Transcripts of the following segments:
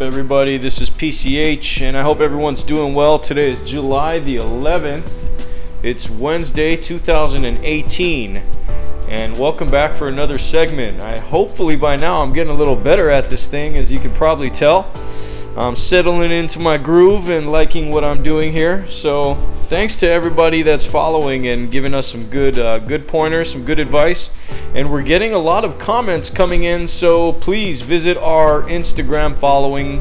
Everybody? This is PCH, and I hope everyone's doing well. Today is July the 11th. It's Wednesday, 2018, and welcome back for another segment. I hopefully by now I'm getting a little better at this thing, as you can probably tell. I'm settling into my groove and liking what I'm doing here. So thanks to everybody that's following and giving us some good uh, good pointers, some good advice. And we're getting a lot of comments coming in. So please visit our Instagram following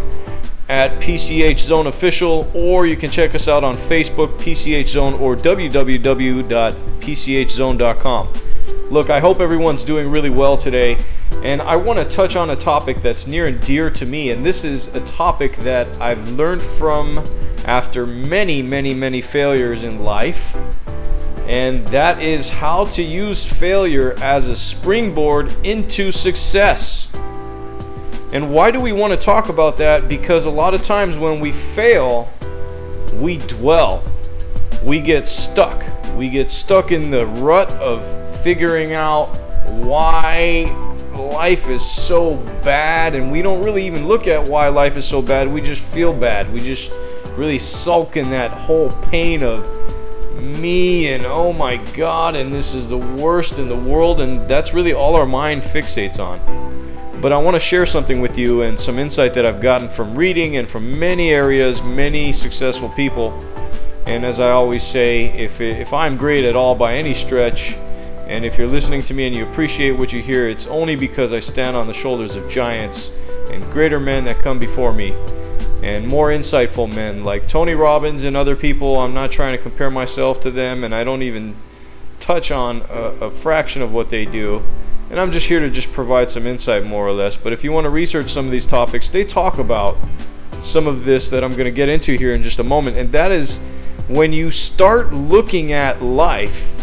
at PCH Zone Official, or you can check us out on Facebook, PCH Zone, or www.pchzone.com. Look, I hope everyone's doing really well today. And I want to touch on a topic that's near and dear to me. And this is a topic that I've learned from after many, many, many failures in life. And that is how to use failure as a springboard into success. And why do we want to talk about that? Because a lot of times when we fail, we dwell. We get stuck. We get stuck in the rut of figuring out why life is so bad and we don't really even look at why life is so bad. We just feel bad. We just really sulk in that whole pain of me and oh my god and this is the worst in the world and that's really all our mind fixates on. But I want to share something with you and some insight that I've gotten from reading and from many areas, many successful people. And as I always say, if, if I'm great at all by any stretch, and if you're listening to me and you appreciate what you hear, it's only because I stand on the shoulders of giants and greater men that come before me and more insightful men like Tony Robbins and other people. I'm not trying to compare myself to them, and I don't even touch on a, a, fraction of what they do. And I'm just here to just provide some insight, more or less. But if you want to research some of these topics, they talk about some of this that I'm going to get into here in just a moment. And that is when you start looking at life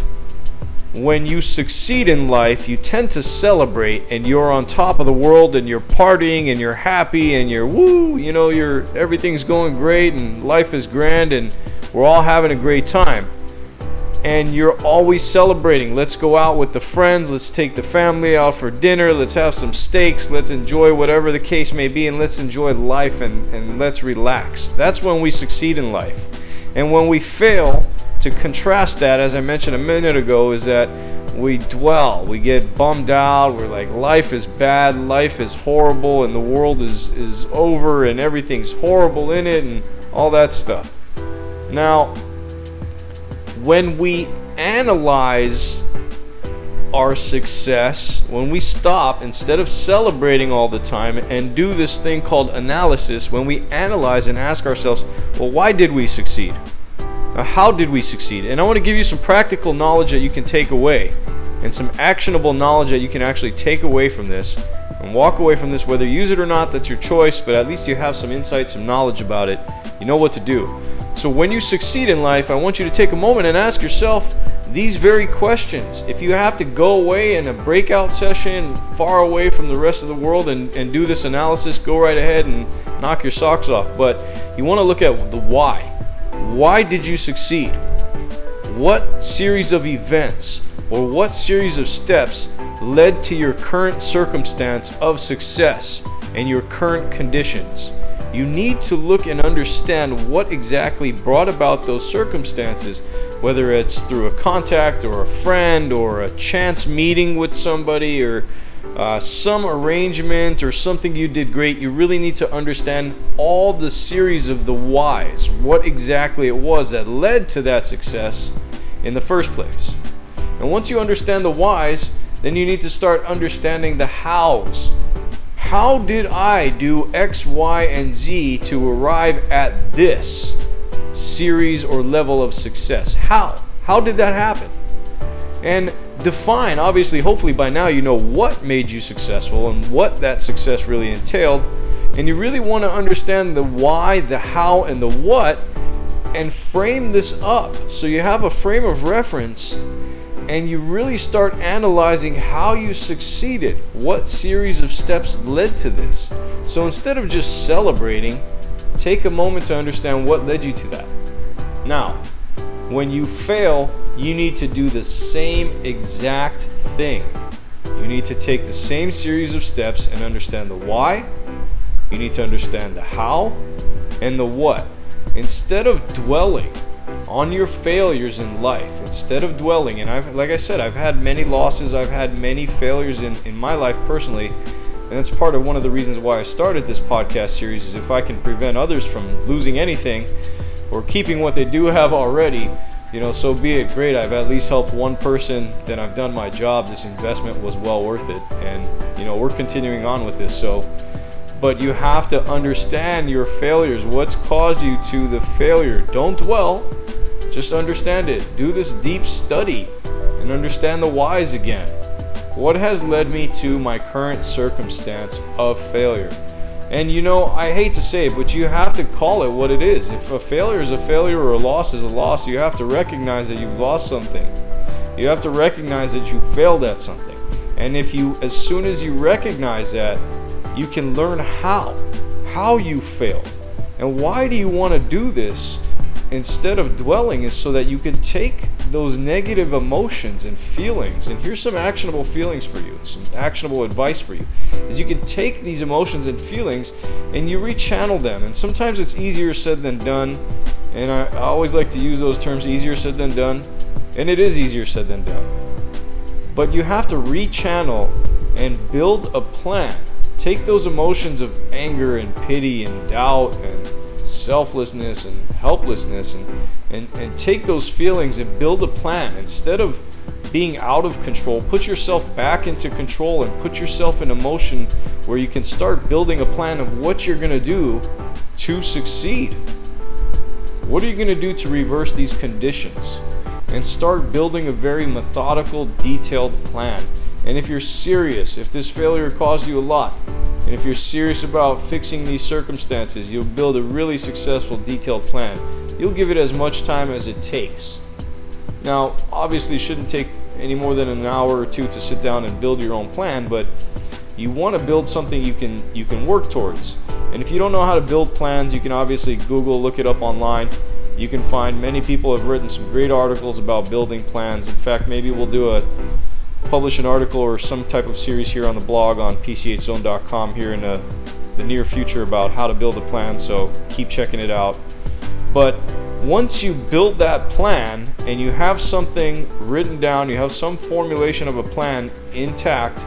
when you succeed in life, you tend to celebrate and you're on top of the world and you're partying and you're happy and you're woo, you know, you're everything's going great and life is grand and we're all having a great time. And you're always celebrating. Let's go out with the friends, let's take the family out for dinner, let's have some steaks, let's enjoy whatever the case may be, and let's enjoy life and, and let's relax. That's when we succeed in life. And when we fail, to contrast that, as I mentioned a minute ago, is that we dwell, we get bummed out, we're like, life is bad, life is horrible, and the world is, is over, and everything's horrible in it, and all that stuff. Now, when we analyze our success, when we stop, instead of celebrating all the time and do this thing called analysis, when we analyze and ask ourselves, well, why did we succeed? How did we succeed? And I want to give you some practical knowledge that you can take away and some actionable knowledge that you can actually take away from this and walk away from this. Whether you use it or not, that's your choice, but at least you have some insight, some knowledge about it. You know what to do. So, when you succeed in life, I want you to take a moment and ask yourself these very questions. If you have to go away in a breakout session far away from the rest of the world and, and do this analysis, go right ahead and knock your socks off. But you want to look at the why. Why did you succeed? What series of events or what series of steps led to your current circumstance of success and your current conditions? You need to look and understand what exactly brought about those circumstances, whether it's through a contact or a friend or a chance meeting with somebody or uh, some arrangement or something you did great, you really need to understand all the series of the whys, what exactly it was that led to that success in the first place. And once you understand the whys, then you need to start understanding the hows. How did I do X, Y, and Z to arrive at this series or level of success? How? How did that happen? And define, obviously, hopefully by now you know what made you successful and what that success really entailed. And you really want to understand the why, the how, and the what, and frame this up so you have a frame of reference and you really start analyzing how you succeeded, what series of steps led to this. So instead of just celebrating, take a moment to understand what led you to that. Now, when you fail, you need to do the same exact thing. You need to take the same series of steps and understand the why, You need to understand the how and the what. Instead of dwelling on your failures in life, instead of dwelling, and I've, like I said, I've had many losses, I've had many failures in, in my life personally, and that's part of one of the reasons why I started this podcast series is if I can prevent others from losing anything or keeping what they do have already, you know, so be it. Great, I've at least helped one person, then I've done my job. This investment was well worth it. And, you know, we're continuing on with this. So, but you have to understand your failures. What's caused you to the failure? Don't dwell, just understand it. Do this deep study and understand the whys again. What has led me to my current circumstance of failure? And you know, I hate to say it, but you have to call it what it is. If a failure is a failure or a loss is a loss, you have to recognize that you've lost something. You have to recognize that you failed at something. And if you, as soon as you recognize that, you can learn how, how you failed. And why do you want to do this instead of dwelling is so that you can take those negative emotions and feelings. And here's some actionable feelings for you some actionable advice for you is you can take these emotions and feelings and you rechannel them. And sometimes it's easier said than done. And I, always like to use those terms easier said than done. And it is easier said than done. But you have to rechannel and build a plan take those emotions of anger and pity and doubt and selflessness and helplessness and, and, and take those feelings and build a plan. Instead of being out of control put yourself back into control and put yourself in a motion where you can start building a plan of what you're going to do to succeed. What are you going to do to reverse these conditions? And start building a very methodical detailed plan and if you're serious if this failure caused you a lot and if you're serious about fixing these circumstances, you'll build a really successful detailed plan. You'll give it as much time as it takes. Now, obviously, shouldn't take any more than an hour or two to sit down and build your own plan, but you want to build something you can you can work towards. And if you don't know how to build plans, you can obviously Google, look it up online. You can find many people have written some great articles about building plans. In fact, maybe we'll do a publish an article or some type of series here on the blog on pchzone.com here in the, the near future about how to build a plan, so keep checking it out. But once you build that plan and you have something written down, you have some formulation of a plan intact,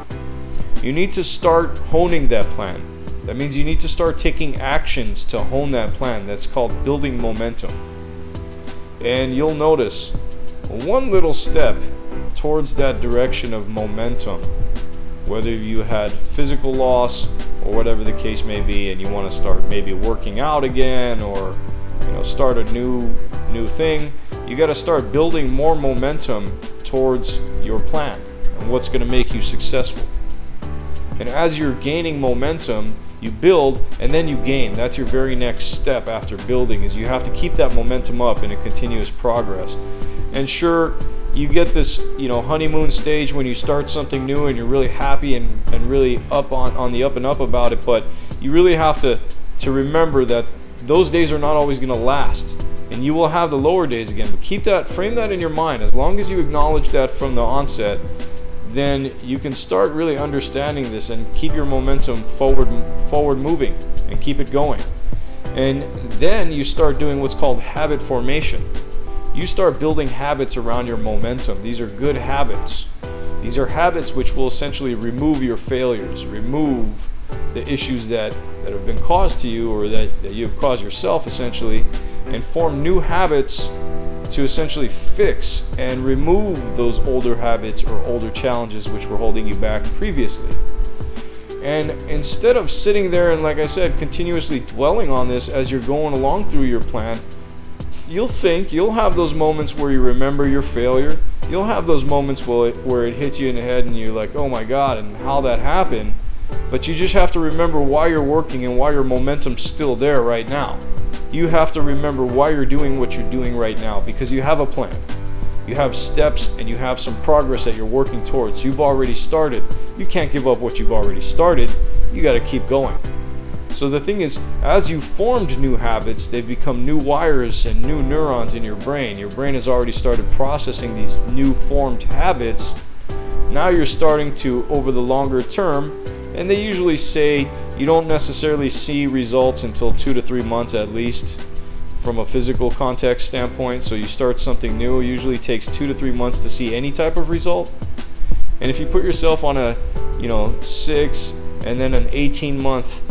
you need to start honing that plan. That means you need to start taking actions to hone that plan. That's called building momentum. And you'll notice one little step towards that direction of momentum. Whether you had physical loss or whatever the case may be, and you want to start maybe working out again or you know start a new new thing, you got to start building more momentum towards your plan and what's going to make you successful. And as you're gaining momentum, you build and then you gain. That's your very next step after building is you have to keep that momentum up in a continuous progress. And sure, you get this you know honeymoon stage when you start something new and you're really happy and, and really up on, on the up and up about it but you really have to to remember that those days are not always going to last and you will have the lower days again. But keep that frame that in your mind. As long as you acknowledge that from the onset then you can start really understanding this and keep your momentum forward forward moving and keep it going. And then you start doing what's called habit formation you start building habits around your momentum. These are good habits. These are habits which will essentially remove your failures, remove the issues that, that have been caused to you or that, that you have caused yourself essentially, and form new habits to essentially fix and remove those older habits or older challenges which were holding you back previously. And instead of sitting there and, like I said, continuously dwelling on this as you're going along through your plan, you'll think, you'll have those moments where you remember your failure. You'll have those moments where it, hits you in the head and you're like, oh my God, and how that happened. But you just have to remember why you're working and why your momentum's still there right now. You have to remember why you're doing what you're doing right now because you have a plan. You have steps and you have some progress that you're working towards. You've already started. You can't give up what you've already started. You got to keep going. So the thing is, as you formed new habits, they've become new wires and new neurons in your brain. Your brain has already started processing these new formed habits. Now you're starting to, over the longer term, And they usually say you don't necessarily see results until two to three months at least from a physical context standpoint. So you start something new, it usually takes two to three months to see any type of result. And if you put yourself on a, you know, six and then an 18 month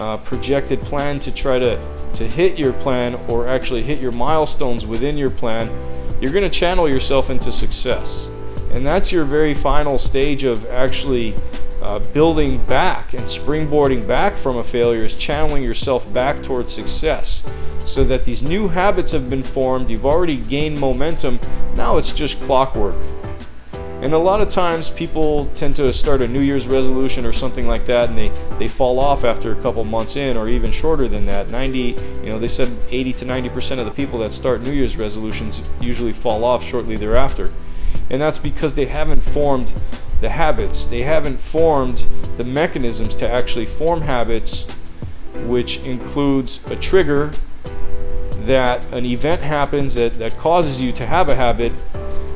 uh, projected plan to try to to hit your plan or actually hit your milestones within your plan, you're going to channel yourself into success. And that's your very final stage of actually uh, building back and springboarding back from a failure is channeling yourself back towards success so that these new habits have been formed, you've already gained momentum, now it's just clockwork. And a lot of times people tend to start a New Year's resolution or something like that and they, they fall off after a couple months in or even shorter than that. 90, you know, they said 80 to 90% of the people that start New Year's resolutions usually fall off shortly thereafter. And that's because they haven't formed the habits. They haven't formed the mechanisms to actually form habits which includes a trigger that an event happens that, that causes you to have a habit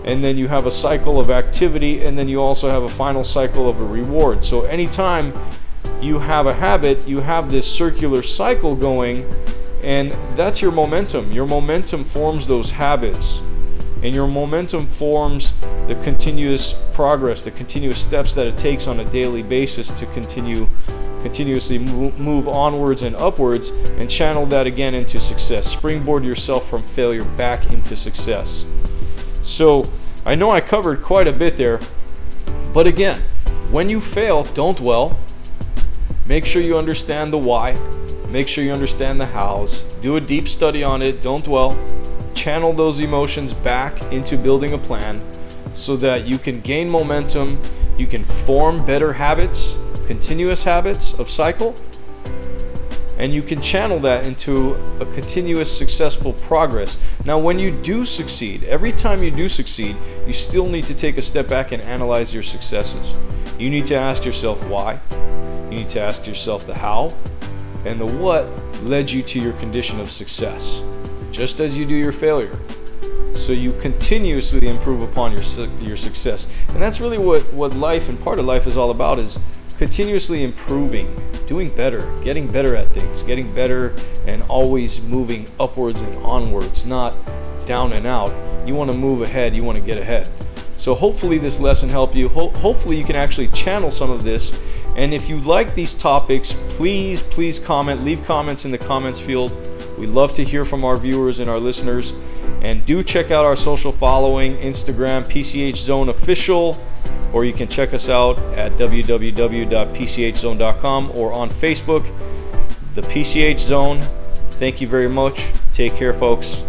and then you have a cycle of activity, and then you also have a final cycle of a reward. So anytime you have a habit, you have this circular cycle going, and that's your momentum. Your momentum forms those habits, and your momentum forms the continuous progress, the continuous steps that it takes on a daily basis to continue continuously move onwards and upwards and channel that again into success. Springboard yourself from failure back into success. So I know I covered quite a bit there, but again, when you fail, don't dwell. Make sure you understand the why. Make sure you understand the hows. Do a deep study on it. Don't dwell. Channel those emotions back into building a plan so that you can gain momentum, you can form better habits, continuous habits of cycle, and you can channel that into a continuous successful progress. Now, when you do succeed, every time you do succeed, you still need to take a step back and analyze your successes. You need to ask yourself why, you need to ask yourself the how, and the what led you to your condition of success, just as you do your failure. So you continuously improve upon your your success, and that's really what what life and part of life is all about is continuously improving, doing better, getting better at things, getting better and always moving upwards and onwards, not down and out. You want to move ahead, you want to get ahead. So hopefully this lesson helped you. Ho- hopefully you can actually channel some of this. And if you like these topics, please, please comment, leave comments in the comments field. We love to hear from our viewers and our listeners. And do check out our social following Instagram, PCH Zone Official or you can check us out at www.pchzone.com or on Facebook, the PCH Zone. Thank you very much. Take care, folks.